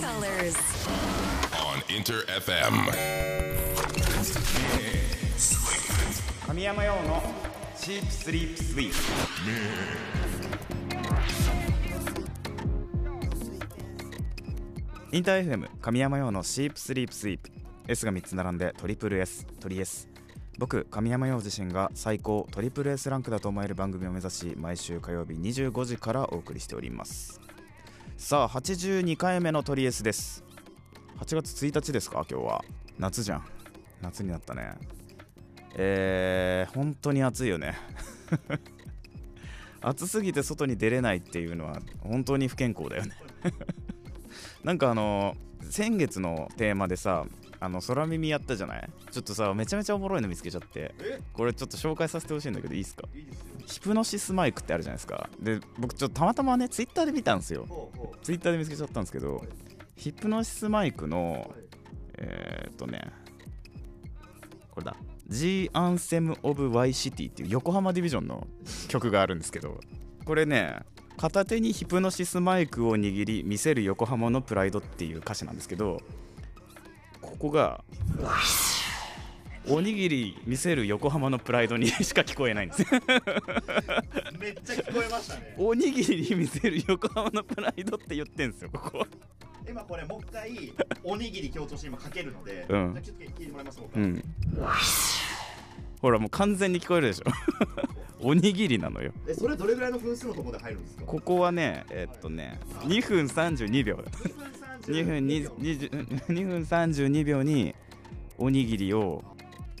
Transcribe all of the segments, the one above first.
colors. on Inter FM. 神山用のシープスリープスイープインター FM 神山用のシープスリープスイープ S が3つ並んでトリプル S トリ S 僕神山陽自身が最高トリプル S ランクだと思える番組を目指し毎週火曜日25時からお送りしておりますさあ82回目のトリエスです。8月1日ですか今日は。夏じゃん。夏になったね。えー、本当に暑いよね。暑すぎて外に出れないっていうのは本当に不健康だよね。なんかあの先月のテーマでさあの空耳やったじゃない？ちょっとさめちゃめちゃおもろいの見つけちゃって。これちょっと紹介させてほしいんだけどいいですかヒプノシスマイクってあるじゃないですか。で僕ちょっとたまたまねツイッターで見たんですよ。ツイッターで見つけちゃったんですけどヒプノシスマイクのえー、っとねこれだ。G アンセム・オブ・ワイ・シティっていう横浜ディビジョンの曲があるんですけどこれね片手にヒプノシスマイクを握り見せる横浜のプライドっていう歌詞なんですけどここがおにぎり見せる横浜のプライドに しか聞こえないんです。めっちゃ聞こえましたね。おにぎり見せる横浜のプライドって言ってんすよここ今これもう一回おにぎり強調して今かけるので、うん。じゃあちょっと聞いてもらいましょうか、うん。ほらもう完全に聞こえるでしょ。おにぎりなのよ。えそれどれぐらいの分数のところで入るんですか？ここはねえっとね2分32秒2分2 2 分32秒におにぎりを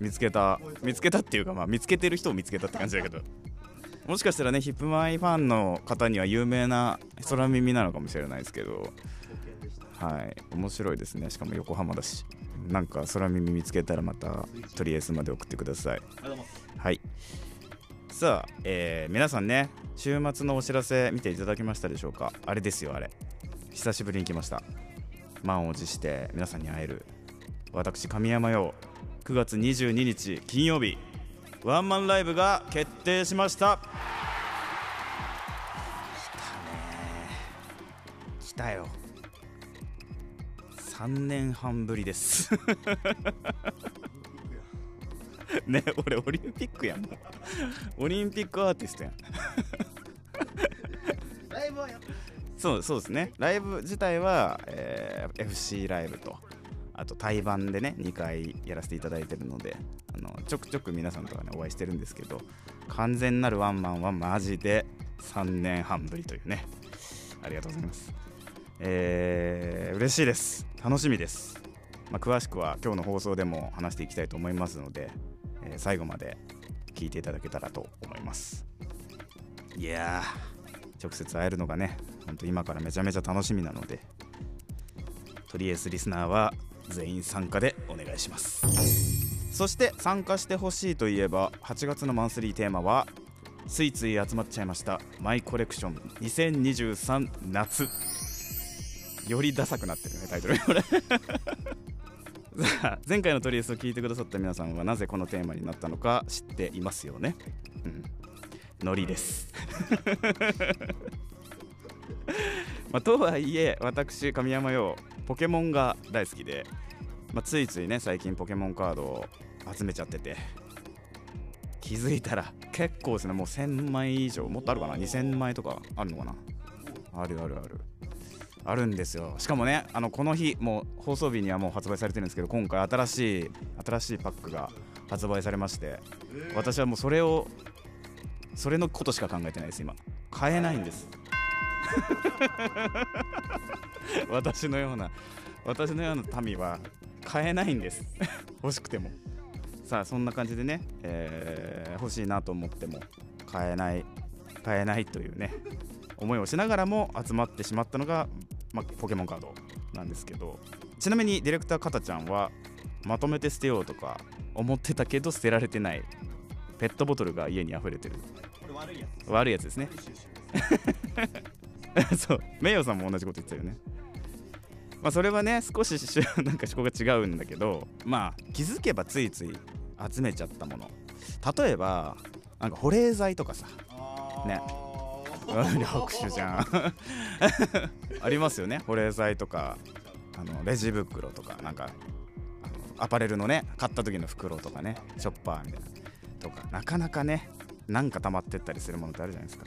見つけた見つけたっていうかまあ見つけてる人を見つけたって感じだけど。もしかしたらねヒップマイファンの方には有名な空耳なのかもしれないですけど。はい。面白いですね。しかも横浜だし。なんか空耳見つけたらまたとりあえずまで送ってください。はい。さあ、えー皆さんね週末のお知らせ見ていただきましたでしょうか？あれですよあれ。久しぶりに来ました。満を持して皆さんに会える私神山陽9月22日金曜日ワンマンライブが決定しました。来たね。来たよ。3年半ぶりです。ね俺オリンピックやん。オリンピックアーティストやん。ライブはやっそうそうですね。ライブ自体は、えー FC ライブとあと対バンでね2回やらせていただいてるのであのちょくちょく皆さんとはねお会いしてるんですけど完全なるワンマンはマジで3年半ぶりというね。ありがとうございます。えー、嬉しいです。楽しみです、まあ、詳しくは今日の放送でも話していきたいと思いますので、えー最後まで聞いていただけたらと思います。いやー直接会えるのがね本当今からめちゃめちゃ楽しみなのでとりあえずリスナーは全員参加でお願いします。そして参加してほしいといえば8月のマンスリーテーマはついつい集まっちゃいましたマイコレクション2023夏。よりダサくなってるねタイトル。これ。前回のトリエスを聞いてくださった皆さんはなぜこのテーマになったのか知っていますよね。うん。ノリです。まあ、とはいえ私神山陽ポケモンが大好きで、まあ、ついついね最近ポケモンカードを集めちゃってて気づいたら結構ですねもう1000枚以上もっとあるかな2000枚とかあるのかな。あるあるある。あるんですよ。しかもねあのこの日もう放送日にはもう発売されてるんですけど今回新しい新しいパックが発売されまして私はもうそれをそれのことしか考えてないです今。買えないんです。私のような私のような民は買えないんです。欲しくても。さあそんな感じでね、えー欲しいなと思っても買えない買えないというね思いをしながらも集まってしまったのが、まあ、ポケモンカードなんですけど。ちなみにディレクターかたちゃんはまとめて捨てようとか思ってたけど捨てられてないペットボトルが家に溢れてる。悪いやつですね そう名誉さんも同じこと言ってたよね。まあそれはね少し なんか思考が違うんだけどまあ気づけばついつい集めちゃったもの。例えばなんか保冷剤とかさ。ね。拍手じゃん。ありますよね。保冷剤とかあのレジ袋とかなんかアパレルのね買った時の袋とかねショッパーみたいな。とかなかなかねなんか溜まってったりするものってあるじゃないですか。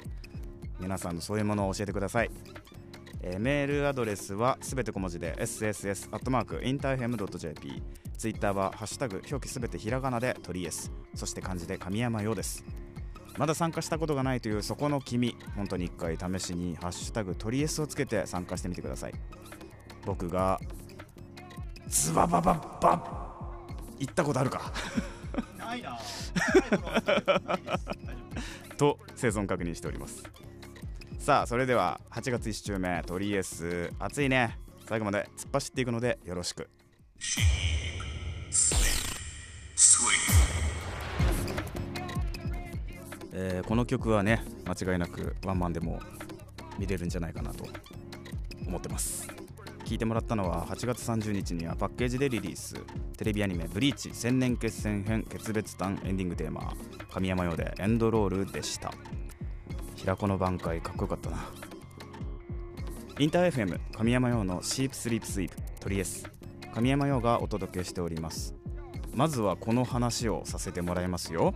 皆さんのそういうものを教えてください、えーメールアドレスはすべて小文字で sss.interfm.jp ツイッターはハッシュタグ表記すべてひらがなでトリエスそして漢字で神山ようです。まだ参加したことがないというそこの君。本当に一回試しにハッシュタグトリエスをつけて参加してみてください。僕がズババババ行ったことあるか。ないなと 生存確認しておりますさあそれでは8月1週目トリエス。暑いね。最後まで突っ走っていくのでよろしく。えーこの曲はね間違いなくワンマンでも見れるんじゃないかなと思ってます。聞いてもらったのは8月30日にはパッケージでリリース。テレビアニメ「ブリーチ。千年決戦編決別弾」エンディングテーマ。神山用でエンドロールでした。平子の挽回かっこよかったな。インター FM 神山用のシープスリープスイープトリエス神山用がお届けしております。まずはこの話をさせてもらいますよ。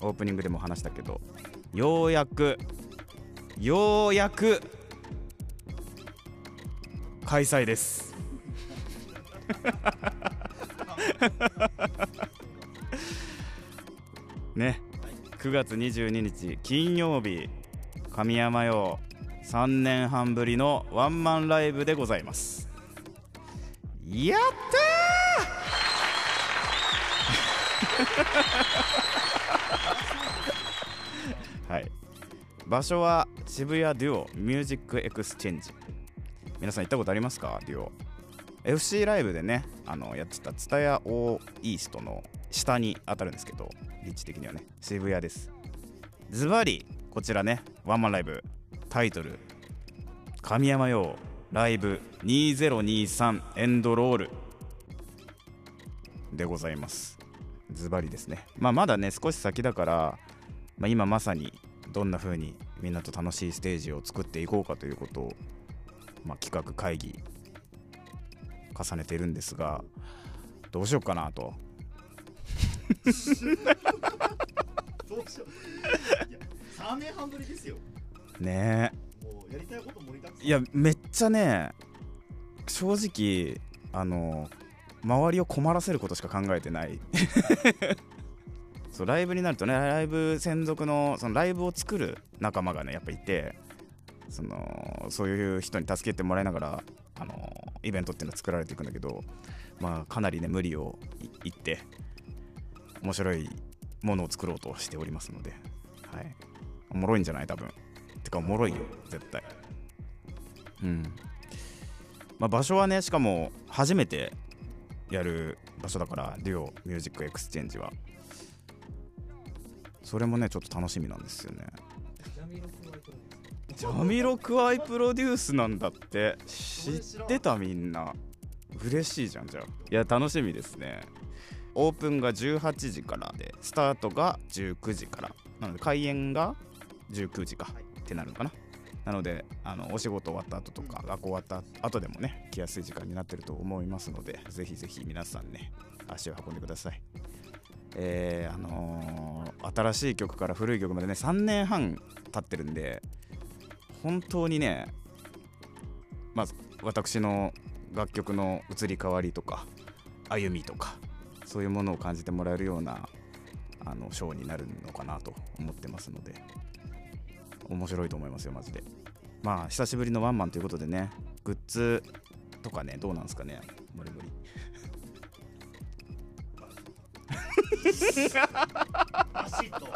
オープニングでも話したけどようやくようやく開催です。ね。9月22日金曜日神山羊3年半ぶりのワンマンライブでございます。やったー！はい。場所は渋谷 duo MUSIC EXCHANGE。皆さん行ったことありますか？ duo。FC ライブでねあのやってた蔦屋 O-EAST の下に当たるんですけど。立地的にはね。渋谷です。ズバリこちらね。ワンマンライブ。タイトル。神山用ライブ。2023エンドロール。でございます。ズバリですね。まあまだね少し先だから、まあ、今まさにどんな風にみんなと楽しいステージを作っていこうかということを、まあ、企画会議重ねているんですがどうしようかなと。どうしよう。いや3年半ぶりですよ。ねもうやりたいこと盛りだくさんいやめっちゃね正直あの周りを困らせることしか考えてない。そうライブになるとねライブ専属のそのライブを作る仲間がねやっぱいてそのそういう人に助けてもらいながらあのイベントっていうのは作られていくんだけどまあかなりね無理をいいって面白いものを作ろうとしておりますので、はい、おもろいんじゃない？多分。てかおもろいよ。絶対。うん。まあ、場所はねしかも初めてやる場所だから duo MUSIC EXCHANGE は。それもねちょっと楽しみなんですよね。ジャミロクワイプロデュースなんだって。知ってたみんな。嬉しいじゃんじゃあ。いや楽しみですね。オープンが18時からでスタートが19時から。なので開演が19時か。ってなるのかな。なのであのお仕事終わった後とか学校終わった後でもね来やすい時間になってると思いますのでぜひぜひ皆さんね足を運んでください。えーあのー新しい曲から古い曲までね3年半経ってるんで本当にねまあ私の楽曲の移り変わりとか歩みとかそういうものを感じてもらえるようなあのショーになるのかなと思ってますので面白いと思いますよマジで。まあ久しぶりのワンマンということでねグッズとかねどうなんですかねもりもりバシッと。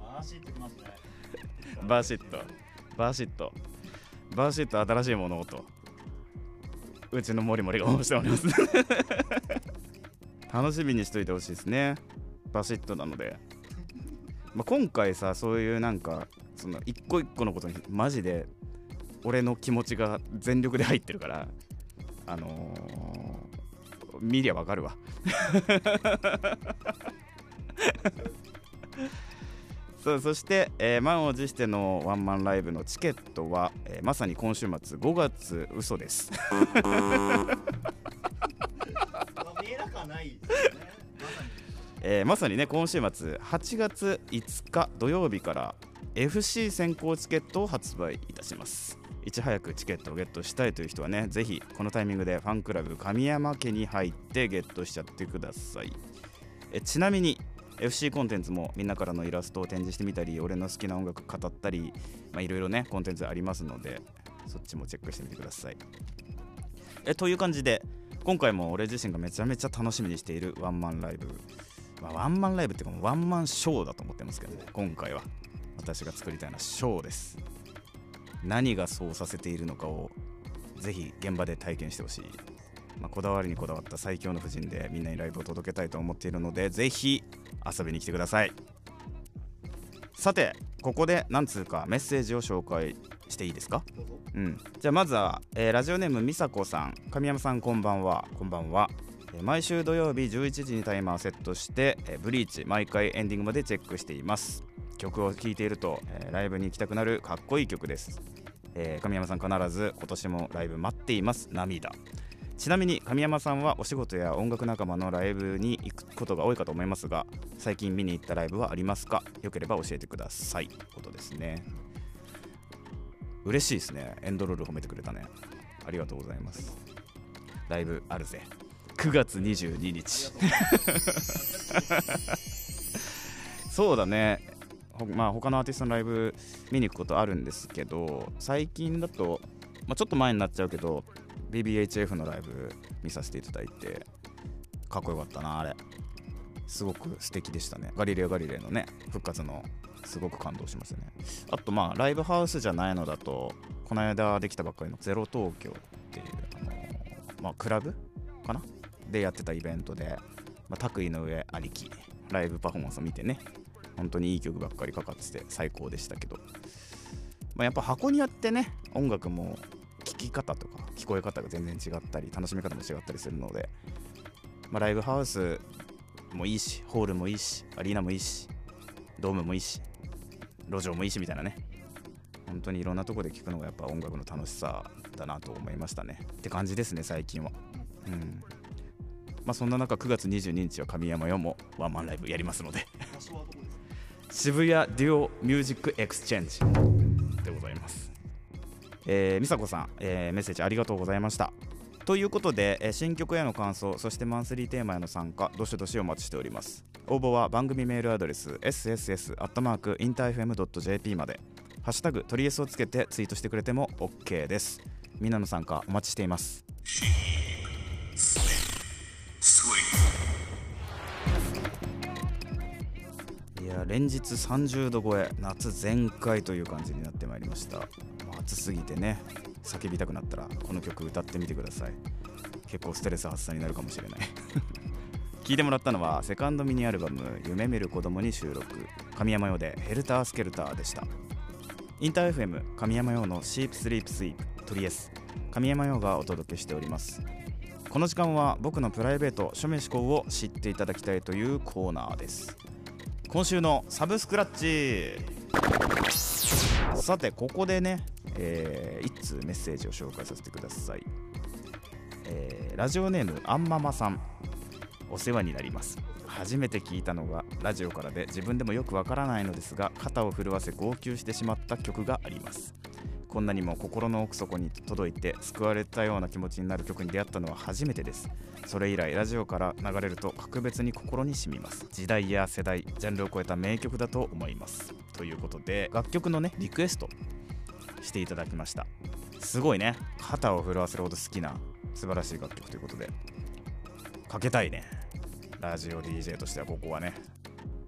バシッときますね。バーシットバーシットバーシット新しいものをとうちのモリモリが応募しております楽しみにしといてほしいですね。バシットなので、まあ、今回さそういうなんかその一個一個のことにマジで俺の気持ちが全力で入ってるからあのー、見りゃわかるわ。そうそして、えー満を持してのワンマンライブのチケットは、えーまさに今週末5月嘘です。はないですねまさにえまさにね今週末8月5日土曜日から FC 先行チケットを発売いたします。いち早くチケットをゲットしたいという人はねぜひこのタイミングでファンクラブ神山家に入ってゲットしちゃってください。えちなみに FC コンテンツもみんなからのイラストを展示してみたり俺の好きな音楽語ったりいろいろねコンテンツありますのでそっちもチェックしてみてください。えという感じで今回も俺自身がめちゃめちゃ楽しみにしているワンマンライブ。まあ、ワンマンライブっていうかワンマンショーだと思ってますけどね今回は私が作りたいのはショーです。何がそうさせているのかをぜひ現場で体験してほしい、まあ、こだわりにこだわった最強の布陣でみんなにライブを届けたいと思っているのでぜひ遊びに来てください。さてここで何通かメッセージを紹介していいですか？どうん、じゃあまずは、えーラジオネームみさこさん。神山さんこんばんは。こんばんは、えー毎週土曜日11時にタイマーをセットして、えーブリーチ毎回エンディングまでチェックしています。曲を聴いていると、えーライブに行きたくなるかっこいい曲です、えー神山さん必ず今年もライブ待っています。涙ちなみに神山さんはお仕事や音楽仲間のライブに行くことが多いかと思いますが最近見に行ったライブはありますか？よければ教えてください。ということですね。嬉しいですね。エンドロール褒めてくれたね。ありがとうございます。ライブあるぜ。9月22日そうだね。まあ他のアーティストのライブ見に行くことあるんですけど最近だと、まあ、ちょっと前になっちゃうけど BBHF のライブ見させていただいてかっこよかったなあれ。すごく素敵でしたね。ガリレオ・ガリレイのね復活のすごく感動しましたね。あとまあライブハウスじゃないのだとこの間できたばっかりのゼロ東京っていう、あのまあ、クラブかな？でやってたイベントで、まあ、拓井の上ありきライブパフォーマンスを見てね本当にいい曲ばっかりかかってて最高でしたけど、まあ、やっぱ箱によってね音楽も聴き方とか聞こえ方が全然違ったり楽しみ方も違ったりするので、まあ、ライブハウスもいいしホールもいいしアリーナもいいしドームもいいし路上もいいしみたいなね。本当にいろんなとこで聞くのがやっぱ音楽の楽しさだなと思いましたね。って感じですね最近は。うん。まあそんな中9月22日は神山羊もワンマンライブやりますので。渋谷デュオミュージックエクスチェンジでございます。えー、美佐子さん、えーメッセージありがとうございました。ということで、えー新曲への感想、そしてマンスリーテーマへの参加、どしどしお待ちしております。応募は番組メールアドレス、sss.interfm.jp まで、ハッシュタグ、トリエスをつけてツイートしてくれても OK です。みんなの参加お待ちしています。いや連日30度超え夏全開という感じになってまいりましたすぎてね叫びたくなったらこの曲歌ってみてください。結構ストレス発散になるかもしれない。聞いてもらったのはセカンドミニアルバム「夢見る子供に収録。神山用で「ヘルタースケルター」でした。インター FM 神山用のシープスリープスイープトリエス。神山用がお届けしております。この時間は僕のプライベート趣味思考を知っていただきたいというコーナーです。今週のサブスクラッチ。さてここでね、え1通メッセージを紹介させてください、えーラジオネームあんママさん。お世話になります。初めて聞いたのがラジオからで自分でもよくわからないのですが肩を震わせ号泣してしまった曲があります。こんなにも心の奥底に届いて救われたような気持ちになる曲に出会ったのは初めてです。それ以来ラジオから流れると格別に心に染みます。時代や世代ジャンルを超えた名曲だと思います。ということで楽曲のねリクエストしていただきました。すごいね。肩を震わせるほど好きな素晴らしい楽曲ということで。かけたいね。ラジオ DJ としてはここはね。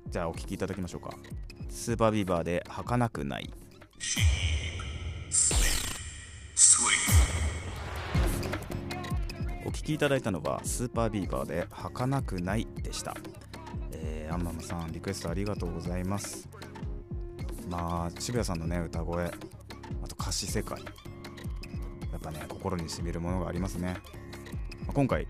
じゃあお聴きいただきましょうか。スーパービーバーで儚くない。お聴きいただいたのはスーパービーバーで儚くないでした。えー、アンママさんリクエストありがとうございます。まあ渋谷さんのね歌声。歌詞世界。やっぱね心にしみるものがありますね、まあ今回、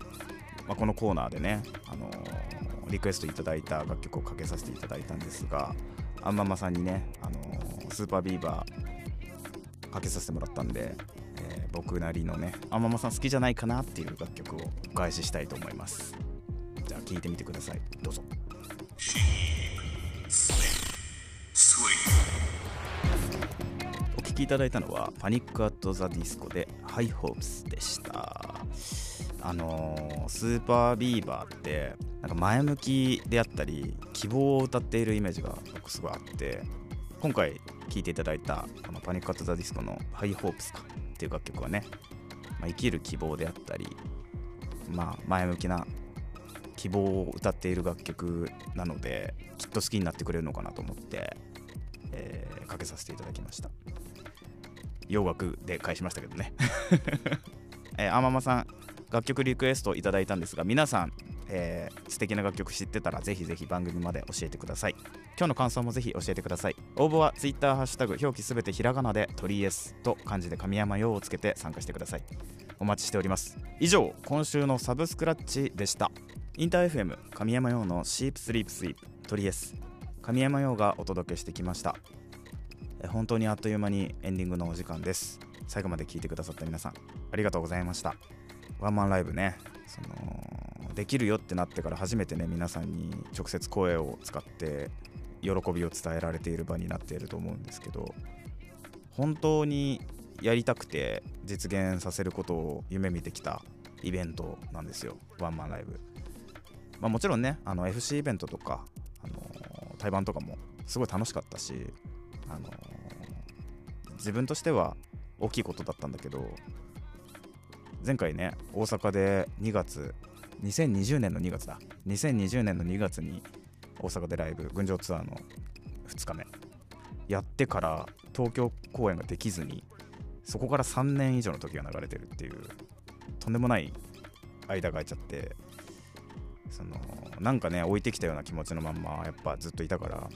まあこのコーナーでね、あのーリクエストいただいた楽曲をかけさせていただいたんですがアンママさんにね、あのースーパービーバーかけさせてもらったんで、えー僕なりのねアンママさん好きじゃないかなっていう楽曲をお返ししたいと思います。じゃあ聴いてみてください。どうぞ。きいただいたのはパニックアットザディスコでハイホープスでした。あのースーパービーバーってなんか前向きであったり希望を歌っているイメージが僕すごいあって今回聴いていただいたこのパニックアットザディスコのハイホープスかっていう楽曲はね、まあ、生きる希望であったりまあ前向きな希望を歌っている楽曲なのできっと好きになってくれるのかなと思って、えーかけさせていただきました。洋楽で返しましたけどね。えー、あままさん楽曲リクエストいただいたんですが皆さん、えー素敵な楽曲知ってたらぜひぜひ番組まで教えてください。今日の感想もぜひ教えてください。応募は Twitter ハッシュタグ表記すべてひらがなで鳥 S と漢字で神山用をつけて参加してください。お待ちしております。以上今週のサブスクラッチでした。インター FM 神山用のシープスリープスイープ鳥 S 神山用がお届けしてきました。本当にあっという間にエンディングのお時間です。最後まで聞いてくださった皆さんありがとうございました。ワンマンライブねそのできるよってなってから初めてね皆さんに直接声を使って喜びを伝えられている場になっていると思うんですけど本当にやりたくて実現させることを夢見てきたイベントなんですよワンマンライブ、まあ、もちろんねあの FC イベントとか、あの対バンとかもすごい楽しかったし、あの自分としては大きいことだったんだけど前回ね大阪で2月2020年の2月だ。2020年の2月に大阪でライブ群青ツアーの2日目。やってから東京公演ができずにそこから3年以上の時が流れてるっていうとんでもない間が空いちゃってそのなんかね置いてきたような気持ちのまんまやっぱずっといたから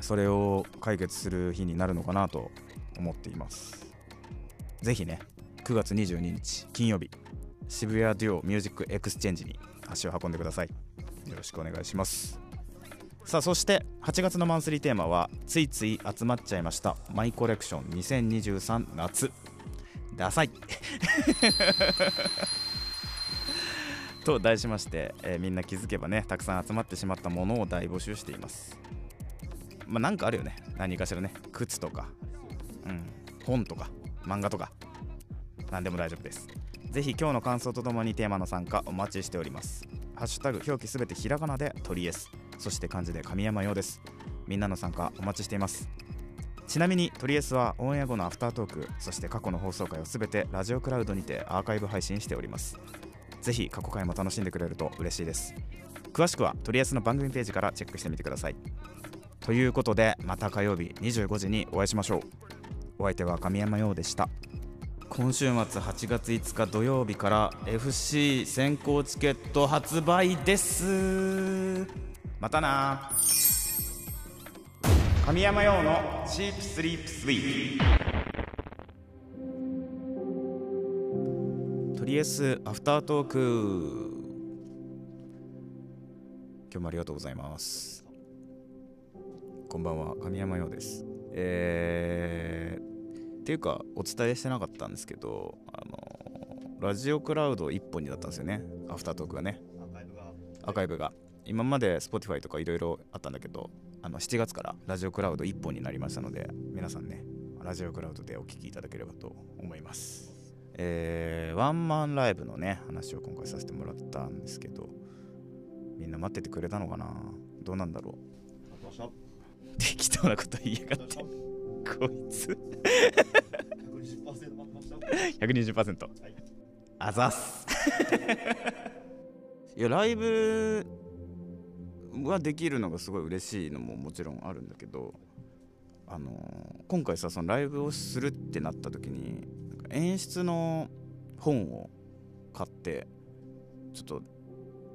それを解決する日になるのかなと思っています。ぜひね9月22日金曜日渋谷 duo MUSIC EXCHANGE に足を運んでください。よろしくお願いします。さあそして8月のマンスリーテーマはついつい集まっちゃいましたマイコレクション2023夏。ダサい。と題しまして、えーみんな気づけばねたくさん集まってしまったものを大募集しています。まあなんかあるよね。何かしらね。靴とか。うん。本とか。漫画とか。何でも大丈夫です。ぜひ今日の感想とともにテーマの参加お待ちしております。ハッシュタグ表記すべてひらがなで鳥 S そして漢字で神山用です。みんなの参加お待ちしています。ちなみに鳥 S はオンエア後のアフタートークそして過去の放送回をすべてラジオクラウドにてアーカイブ配信しております。ぜひ過去回も楽しんでくれると嬉しいです。詳しくは鳥 S の番組ページからチェックしてみてください。ということでまた火曜日25時にお会いしましょう。お相手は神山陽でした。今週末8月5日土曜日から FC 先行チケット発売です。またな。神山陽のチープスリープスイー。プとりあえずアフタートーク。今日もありがとうございます。こんばんは神山陽です。えー、っていうかお伝えしてなかったんですけどあのラジオクラウド1本になったんですよね。アフタートークがね。アーカイブが。アーカイブが。今まで Spotify とかいろいろあったんだけどあの7月からラジオクラウド1本になりましたので皆さんねラジオクラウドでお聴きいただければと思います。えー、ワンマンライブのね話を今回させてもらったんですけどみんな待っててくれたのかな？どうなんだろう？適当なこと言いやがって。こいつ。120%待ってました120%はいあざっす。いやライブはできるのがすごい嬉しいのももちろんあるんだけどあのー今回さそのライブをするってなった時に演出の本を買ってちょっと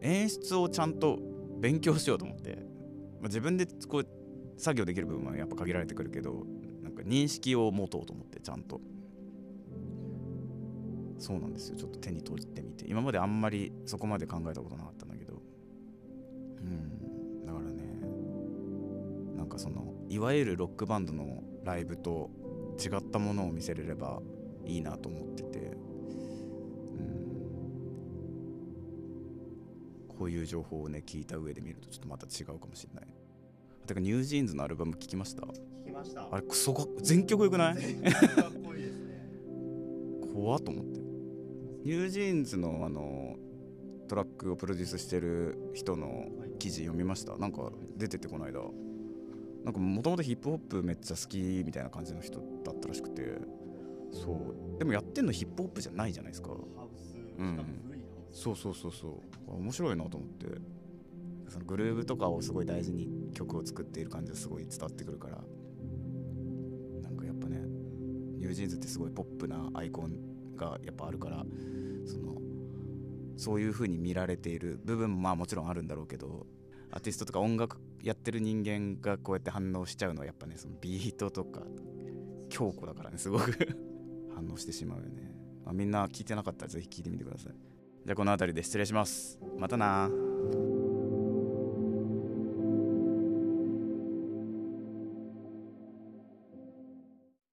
演出をちゃんと勉強しようと思って、まあ、自分でこう作業できる部分はやっぱ限られてくるけどなんか認識を持とうと思ってちゃんと。そうなんですよ。ちょっと手に取ってみて。今まであんまりそこまで考えたことなかったんだけど。うん。だからねなんかそのいわゆるロックバンドのライブと違ったものを見せれればいいなと思ってて。うん。こういう情報をね聞いた上で見るとちょっとまた違うかもしれない。てかニュージーンズのアルバム聞きました？聞きました。あれクソか全曲よくない？全然かっこいいですね。怖っと思って。ニュージーンズのあのトラックをプロデュースしてる人の記事読みました？なんか出ててこの間。なんかもともとヒップホップめっちゃ好きみたいな感じの人だったらしくて。そう。でもやってんのヒップホップじゃないじゃないですか。うん。そうそうそうそう。面白いなと思ってそのグルーヴとかをすごい大事に曲を作っている感じがすごい伝わってくるからなんかやっぱね NewJeans ってすごいポップなアイコンがやっぱあるからそのそういう風に見られている部分もまあもちろんあるんだろうけどアーティストとか音楽やってる人間がこうやって反応しちゃうのはやっぱねそのビートとか強固だからねすごく 反応してしまうよね、まあ、みんな聞いてなかったらぜひ聞いてみてください。じゃあこの辺りで失礼します。またな。